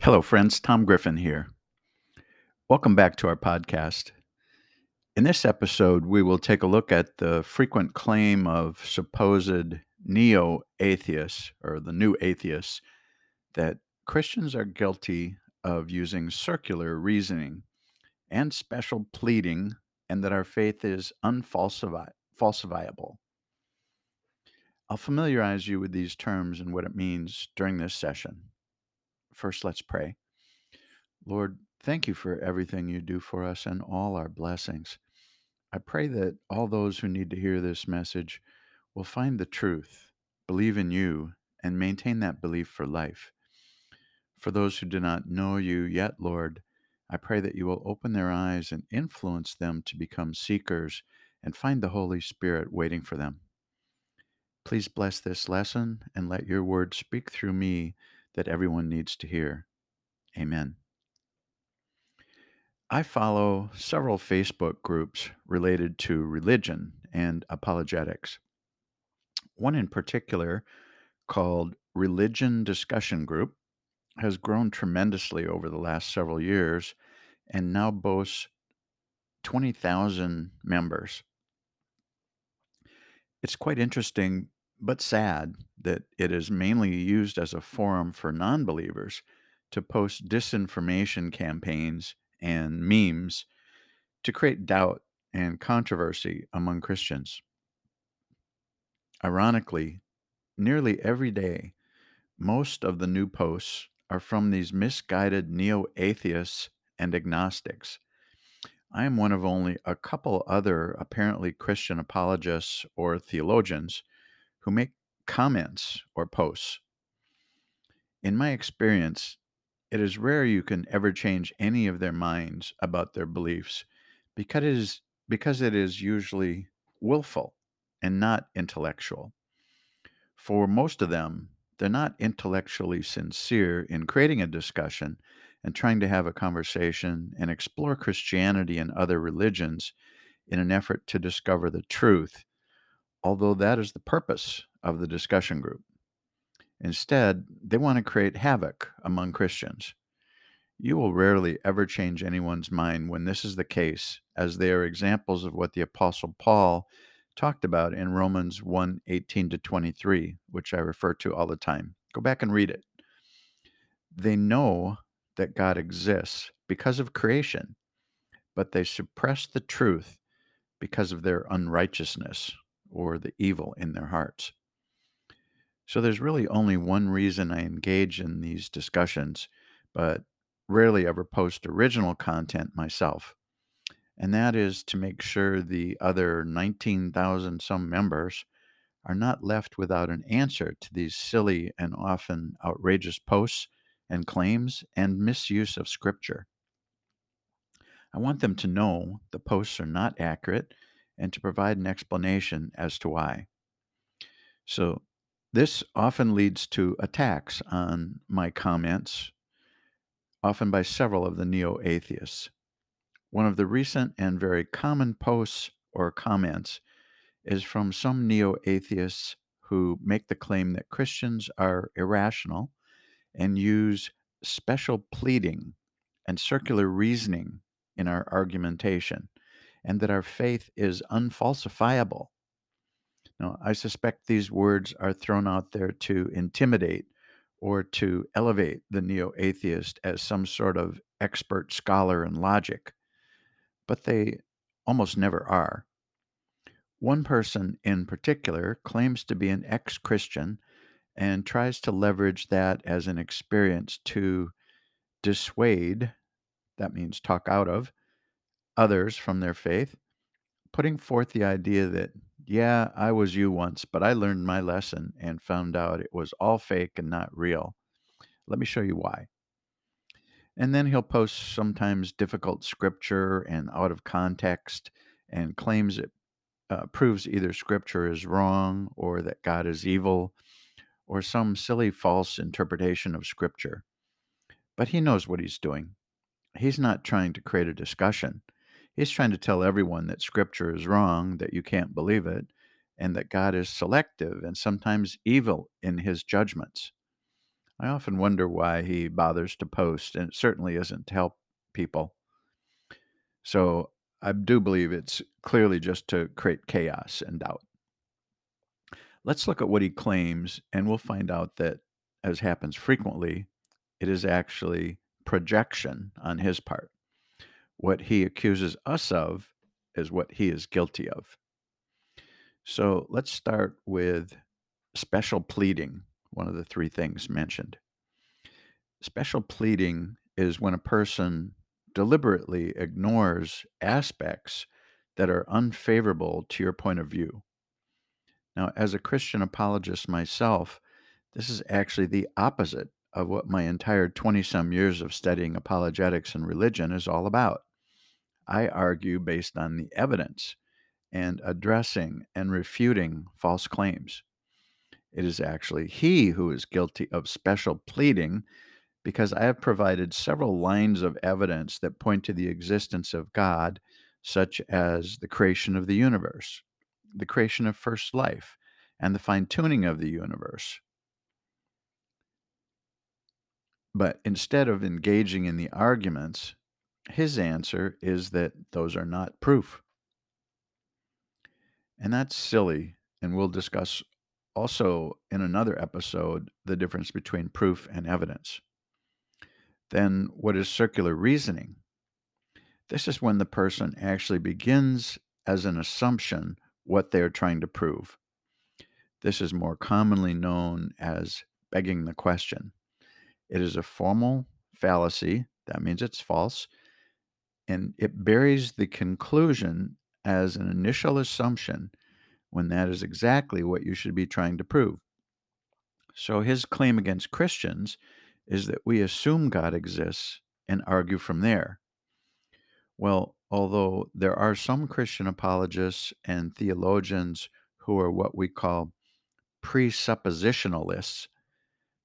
Hello, friends. Tom Griffin here. Welcome back to our podcast. In this episode, we will take a look at the frequent claim of supposed neo atheists or the new atheists that Christians are guilty of using circular reasoning and special pleading, and that our faith is unfalsifiable. I'll familiarize you with these terms and what it means during this session. First, let's pray. Lord, thank you for everything you do for us and all our blessings. I pray that all those who need to hear this message will find the truth, believe in you, and maintain that belief for life. For those who do not know you yet, Lord, I pray that you will open their eyes and influence them to become seekers and find the Holy Spirit waiting for them. Please bless this lesson and let your word speak through me that everyone needs to hear. Amen. I follow several Facebook groups related to religion and apologetics. One in particular, called Religion Discussion Group, has grown tremendously over the last several years and now boasts 20,000 members. It's quite interesting but sad that it is mainly used as a forum for non believers to post disinformation campaigns and memes to create doubt and controversy among Christians. Ironically, nearly every day, most of the new posts are from these misguided neo atheists and agnostics. I am one of only a couple other apparently Christian apologists or theologians who make comments or posts. In my experience, it is rare you can ever change any of their minds about their beliefs because it is, because it is usually willful and not intellectual. For most of them, they're not intellectually sincere in creating a discussion and trying to have a conversation and explore Christianity and other religions in an effort to discover the truth although that is the purpose of the discussion group. Instead, they want to create havoc among Christians. You will rarely ever change anyone's mind when this is the case, as they are examples of what the Apostle Paul talked about in Romans 1 18 to 23, which I refer to all the time. Go back and read it. They know that God exists because of creation, but they suppress the truth because of their unrighteousness or the evil in their hearts. So there's really only one reason I engage in these discussions, but rarely ever post original content myself. And that is to make sure the other 19,000 some members are not left without an answer to these silly and often outrageous posts and claims and misuse of Scripture. I want them to know the posts are not accurate and to provide an explanation as to why. So, this often leads to attacks on my comments, often by several of the neo atheists. One of the recent and very common posts or comments is from some neo atheists who make the claim that Christians are irrational and use special pleading and circular reasoning in our argumentation and that our faith is unfalsifiable. Now, I suspect these words are thrown out there to intimidate or to elevate the neo atheist as some sort of expert scholar in logic, but they almost never are. One person in particular claims to be an ex Christian and tries to leverage that as an experience to dissuade, that means talk out of, others from their faith, putting forth the idea that, yeah, I was you once, but I learned my lesson and found out it was all fake and not real. Let me show you why. And then he'll post sometimes difficult scripture and out of context and claims it uh, proves either scripture is wrong or that God is evil or some silly false interpretation of scripture. But he knows what he's doing. He's not trying to create a discussion. He's trying to tell everyone that scripture is wrong, that you can't believe it, and that God is selective and sometimes evil in his judgments. I often wonder why he bothers to post, and it certainly isn't to help people. So I do believe it's clearly just to create chaos and doubt. Let's look at what he claims, and we'll find out that, as happens frequently, it is actually projection on his part. What he accuses us of is what he is guilty of. So let's start with special pleading, one of the three things mentioned. Special pleading is when a person deliberately ignores aspects that are unfavorable to your point of view. Now, as a Christian apologist myself, this is actually the opposite of what my entire 20 some years of studying apologetics and religion is all about. I argue based on the evidence and addressing and refuting false claims. It is actually he who is guilty of special pleading because I have provided several lines of evidence that point to the existence of God, such as the creation of the universe, the creation of first life, and the fine tuning of the universe. But instead of engaging in the arguments, his answer is that those are not proof. And that's silly. And we'll discuss also in another episode the difference between proof and evidence. Then, what is circular reasoning? This is when the person actually begins as an assumption what they are trying to prove. This is more commonly known as begging the question. It is a formal fallacy, that means it's false, and it buries the conclusion as an initial assumption when that is exactly what you should be trying to prove. So his claim against Christians is that we assume God exists and argue from there. Well, although there are some Christian apologists and theologians who are what we call presuppositionalists,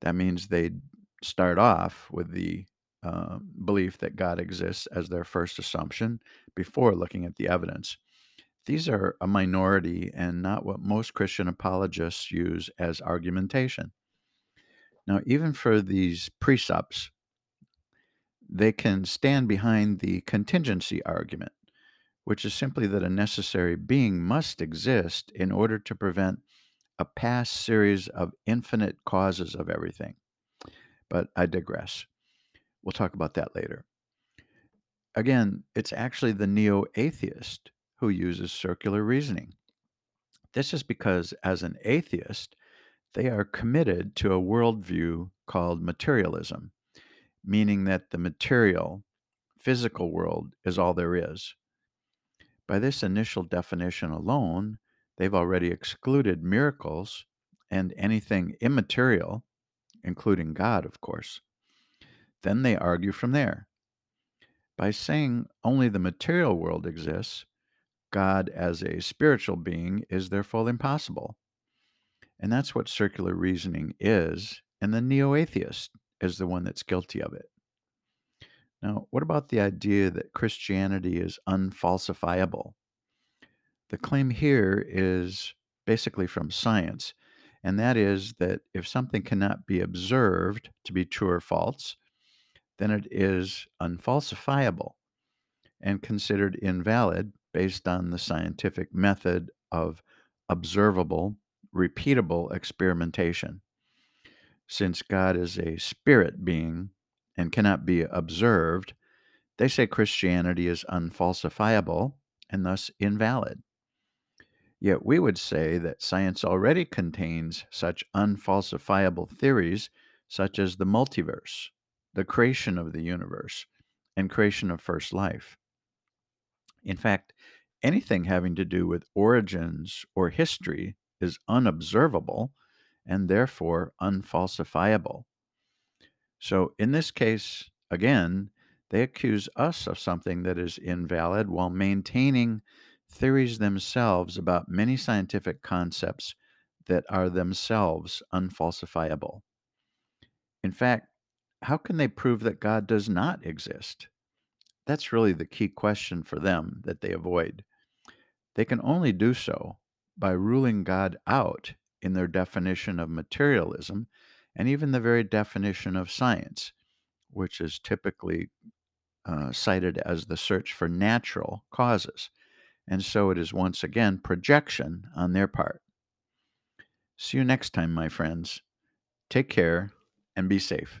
that means they start off with the uh, belief that God exists as their first assumption before looking at the evidence. These are a minority and not what most Christian apologists use as argumentation. Now, even for these precepts, they can stand behind the contingency argument, which is simply that a necessary being must exist in order to prevent a past series of infinite causes of everything. But I digress. We'll talk about that later. Again, it's actually the neo atheist who uses circular reasoning. This is because, as an atheist, they are committed to a worldview called materialism, meaning that the material, physical world is all there is. By this initial definition alone, they've already excluded miracles and anything immaterial, including God, of course. Then they argue from there. By saying only the material world exists, God as a spiritual being is therefore impossible. And that's what circular reasoning is, and the neo atheist is the one that's guilty of it. Now, what about the idea that Christianity is unfalsifiable? The claim here is basically from science, and that is that if something cannot be observed to be true or false, then it is unfalsifiable and considered invalid based on the scientific method of observable, repeatable experimentation. Since God is a spirit being and cannot be observed, they say Christianity is unfalsifiable and thus invalid. Yet we would say that science already contains such unfalsifiable theories, such as the multiverse, the creation of the universe, and creation of first life. In fact, anything having to do with origins or history is unobservable and therefore unfalsifiable. So, in this case, again, they accuse us of something that is invalid while maintaining theories themselves about many scientific concepts that are themselves unfalsifiable. In fact, how can they prove that God does not exist? That's really the key question for them that they avoid. They can only do so by ruling God out in their definition of materialism and even the very definition of science, which is typically uh, cited as the search for natural causes. And so it is once again projection on their part. See you next time, my friends. Take care and be safe.